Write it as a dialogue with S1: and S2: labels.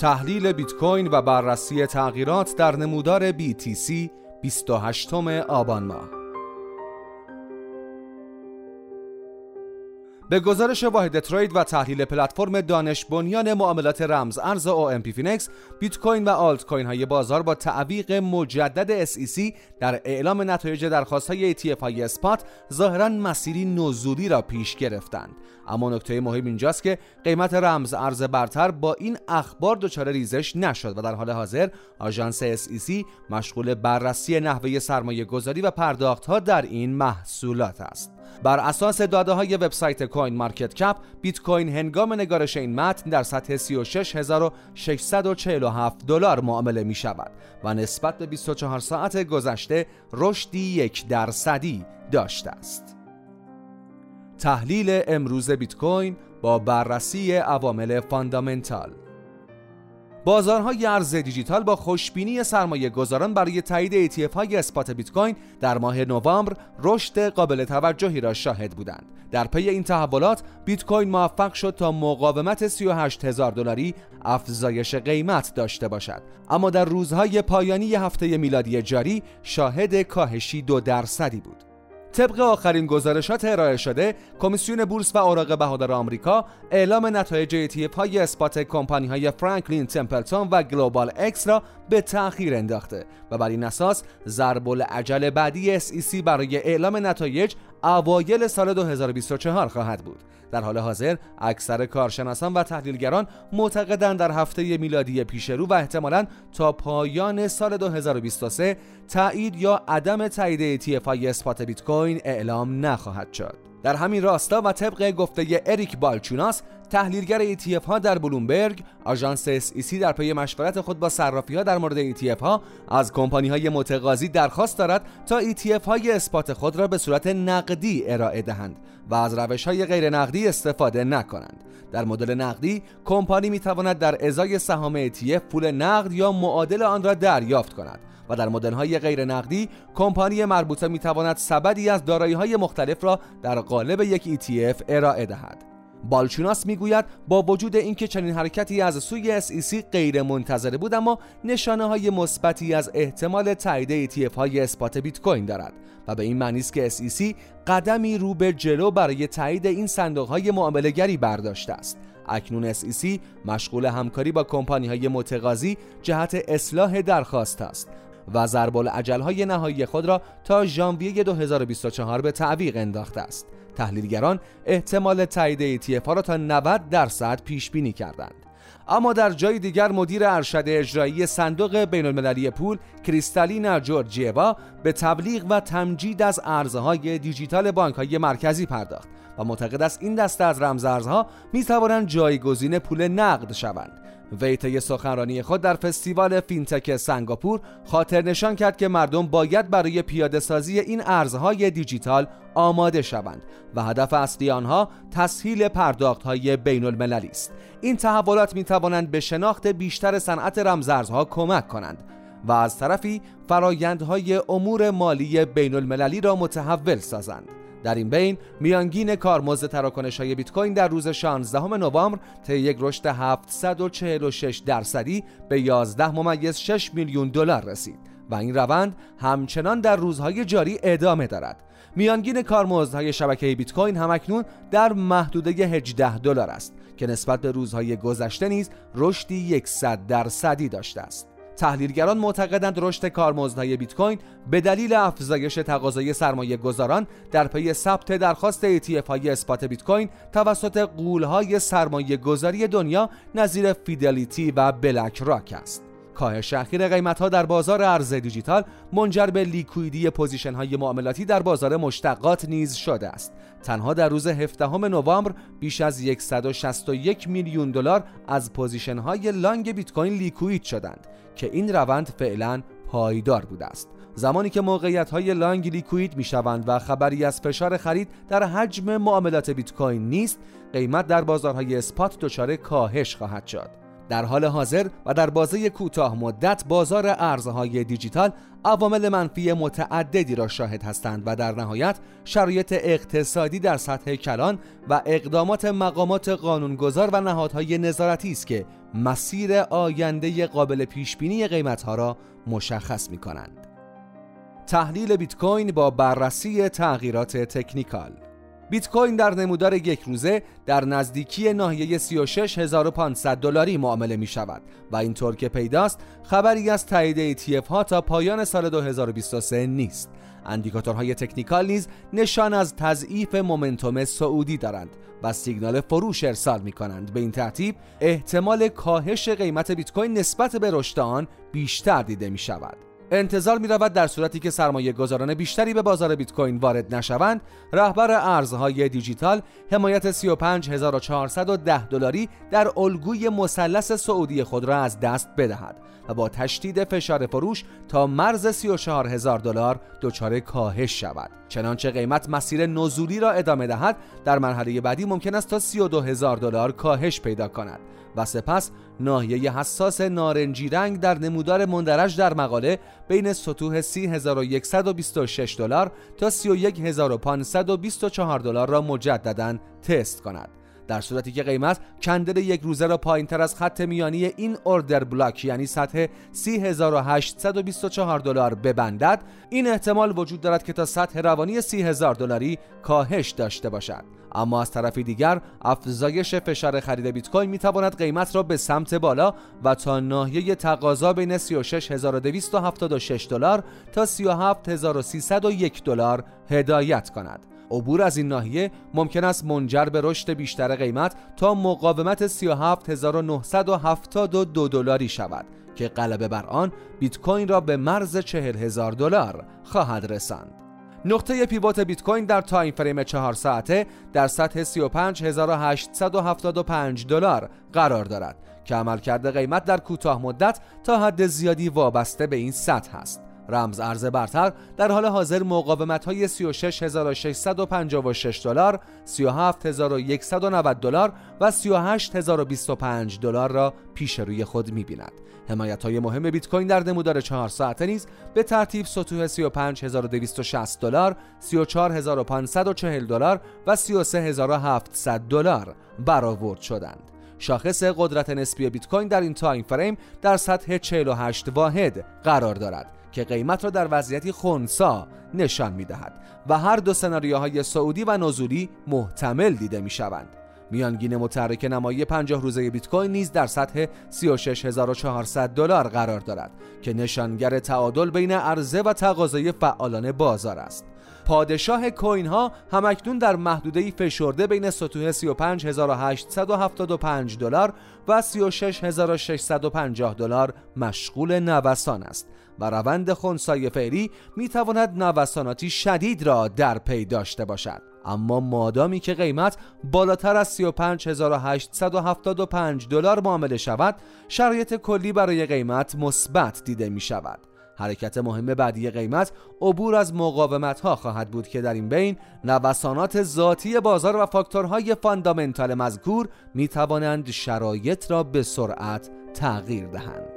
S1: تحلیل بیت کوین و بررسی تغییرات در نمودار BTC 28 آبان ماه. به گزارش واحد trade و تحلیل پلتفرم دانش بنیان معاملات رمز ارز OMPFinex بیت کوین و آلت کوین های بازار با تعویق مجدد SEC در اعلام نتایج درخواست های ETF های spot ظاهرا مسیری نزولی را پیش گرفتند. اما نکته مهم اینجاست که قیمت رمز ارز برتر با این اخبار دچار ریزش نشد و در حال حاضر آژانس SEC مشغول بررسی نحوه سرمایه گذاری و پرداخت ها در این محصولات است. بر اساس داده های وبسایت کوین مارکت کپ بیت کوین هنگام نگارش این متن در سطح 36647 دلار معامله می شود و نسبت به 24 ساعت گذشته رشدی یک درصدی داشته است. تحلیل امروز بیت کوین با بررسی عوامل fundamental بازارهای ارز دیجیتال با خوشبینی سرمایه گذاران برای تایید ETF های spot بیت کوین در ماه نوامبر رشد قابل توجهی را شاهد بودند. در پی این تحولات بیت کوین موفق شد تا مقاومت 38 هزار دلاری افزایش قیمت داشته باشد اما در روزهای پایانی هفته میلادی جاری شاهد کاهشی دو درصدی بود. طبق آخرین گزارشات ارائه شده کمیسیون بورس و اوراق بهادار آمریکا اعلام نتایج ETF های spot کمپانی های فرانکلین تمپلتون و گلوبال اکس را به تأخیر انداخته و بر این اساس ضرب الاجل بعدی SEC برای اعلام نتایج اوایل سال 2024 خواهد بود. در حال حاضر اکثر کارشناسان و تحلیلگران معتقدند در هفته میلادی پیشرو و احتمالا تا پایان سال 2023 تایید یا عدم تایید های اسپات بیت کوین اعلام نخواهد شد. در همین راستا و طبق گفته اریک بالچوناس تحلیلگر ETF ها در بلومبرگ آژانس SEC در پی مشورت خود با صرافی ها در مورد ETF ها از کمپانی های متقاضی درخواست دارد تا ETF های اثبات خود را به صورت نقدی ارائه دهند و از روش های غیر نقدی استفاده نکنند. در مدل نقدی کمپانی می تواند در ازای سهام ETF پول نقد یا معادل آن را دریافت کند. و در مدل های غیر نقدی کمپانی مربوطه می تواند سبدی از دارایی های مختلف را در قالب یک ETF ارائه دهد. بالچوناس می‌گوید با وجود اینکه چنین حرکتی از سوی SEC غیر منتظره بود اما نشانه های مثبتی از احتمال تایید ETF های اثبات بیت کوین دارد و به این معنی است که SEC قدمی رو به جلو برای تایید این صندوق های معامله گری برداشته است. اکنون SEC مشغول همکاری با کمپانی های متقاضی جهت اصلاح درخواست است و ضرب های نهایی خود را تا ژانویه 2024 به تعویق انداخته است. تحلیلگران احتمال تایید ETF ها را تا 90 درصد پیش بینی کردند. اما در جای دیگر مدیر ارشد اجرایی صندوق بین المللی پول کریستالینا جورجیوا به تبلیغ و تمجید از ارزهای دیجیتال بانک های مرکزی پرداخت. و معتقد است این دسته از رمزارزها می توانند جایگزین پول نقد شوند. وی طی سخنرانی خود در فستیوال فینتک سنگاپور خاطر نشان کرد که مردم باید برای پیاده سازی این ارزهای دیجیتال آماده شوند و هدف اصلی آنها تسهیل پرداخت های بین المللی است. این تحولات می توانند به شناخت بیشتر صنعت رمزارزها کمک کنند و از طرفی فرایندهای امور مالی بین المللی را متحول سازند. در این بین میانگین کارمزد تراکنش های بیت کوین در روز 16 نوامبر طی یک رشد 746 درصدی به 11 ممیز 6 میلیون دلار رسید و این روند همچنان در روزهای جاری ادامه دارد. میانگین کارمزدهای شبکه بیت کوین همکنون در محدوده 18 دلار است که نسبت به روزهای گذشته نیز رشدی 100 درصدی داشته است. تحلیلگران معتقدند رشد کارمزدهای بیت کوین به دلیل افزایش تقاضای سرمایه گذاران در پی ثبت درخواست ETF های spot بیت کوین توسط غولهای سرمایه گذاری دنیا نظیر فیدلیتی و بلک راک است. کاهش اخیر قیمت ها در بازار ارز دیجیتال منجر به liquid ی position های معاملاتی در بازار مشتقات نیز شده است. تنها در روز 17 نوامبر بیش از 161 میلیون دلار از position های long بیت کوین liquid شدند که این روند فعلا پایدار بوده است. زمانی که موقعیت های long liquid می شوند و خبری از فشار خرید در حجم معاملات بیت کوین نیست قیمت در بازارهای spot دچار کاهش خواهد شد. در حال حاضر و در بازه کوتاه مدت بازار ارزهای دیجیتال عوامل منفی متعددی را شاهد هستند و در نهایت شرایط اقتصادی در سطح کلان و اقدامات مقامات قانونگذار و نهادهای نظارتی است که مسیر آینده قابل پیش بینی قیمتها را مشخص می کنند. تحلیل بیت کوین با بررسی تغییرات تکنیکال بیت کوین در نمودار یک روزه در نزدیکی ناحیه 36500 دلاری معامله می شود و اینطور که پیداست خبری از تایید ETF ها تا پایان سال 2023 نیست. اندیکاتورهای تکنیکال نیز نشان از تضعیف مومنتوم سعودی دارند و سیگنال فروش ارسال می کنند به این ترتیب احتمال کاهش قیمت بیت کوین نسبت به رشد آن بیشتر دیده می شود انتظار می رود در صورتی که سرمایه گذاران بیشتری به بازار بیت کوین وارد نشوند رهبر ارزهای دیجیتال حمایت 35410 دلاری در الگوی مثلث سعودی خود را از دست بدهد و با تشدید فشار فروش تا مرز 34000 دلار دچار کاهش شود. چنانچه قیمت مسیر نزولی را ادامه دهد در مرحله بعدی ممکن است تا 32000 دلار کاهش پیدا کند و سپس ناحیه حساس نارنجی رنگ در نمودار مندرج در مقاله بین سطوح 30126 دلار تا 31524 دلار را مجددا تست کند. در صورتی که قیمت کندل یک روزه را پایین تر از خط میانی این اوردر بلاک یعنی سطح 30824 دلار ببندد این احتمال وجود دارد که تا سطح روانی 30000 دلاری کاهش داشته باشد. اما از طرف دیگر افزایش فشار خرید بیت کوین می‌تواند قیمت را به سمت بالا و تا ناحیه تقاضا بین 36276 دلار تا 37301 دلار هدایت کند. عبور از این ناحیه ممکن است منجر به رشد بیشتر قیمت تا مقاومت 37972 دلاری شود که غلبه بر آن بیت کوین را به مرز 40000 دلار خواهد رساند. نقطه pivot بیت کوین در time frame 4 ساعته در سطح 35875 دلار قرار دارد که عملکرد قیمت در کوتاه مدت تا حد زیادی وابسته به این سطح است. رمز ارز برتر در حال حاضر مقاومت های 36656 دلار، 37190 دلار و 38025 دلار را پیش روی خود می‌بیند. حمایت های مهم بیت کوین در نمودار 4 ساعته نیز به ترتیب سطوح 35260 دلار، 34540 دلار و 33700 دلار برآورد شدند. شاخص قدرت نسبی بیت کوین در این تایم فریم در سطح 48 واحد قرار دارد که قیمت را در وضعیتی خونسا نشان می دهد و هر دو سناریوهای سعودی و نزولی محتمل دیده می شوند. میانگین متحرک نمایی 50 روزه بیت کوین نیز در سطح 36400 دلار قرار دارد که نشانگر تعادل بین عرضه و تقاضای فعالان بازار است. پادشاه کوین ها همکنون در محدوده فشرده بین سطوح 35875 دلار و 36650 دلار مشغول نوسان است و روند خونسای فعلی می تواند نوساناتی شدید را در پی داشته باشد اما مادامی که قیمت بالاتر از 35875 دلار معامله شود شرایط کلی برای قیمت مثبت دیده می شود. حرکت مهم بعدی قیمت عبور از مقاومت ها خواهد بود که در این بین نوسانات ذاتی بازار و فاکتورهای fundamental مذکور می توانند شرایط را به سرعت تغییر دهند.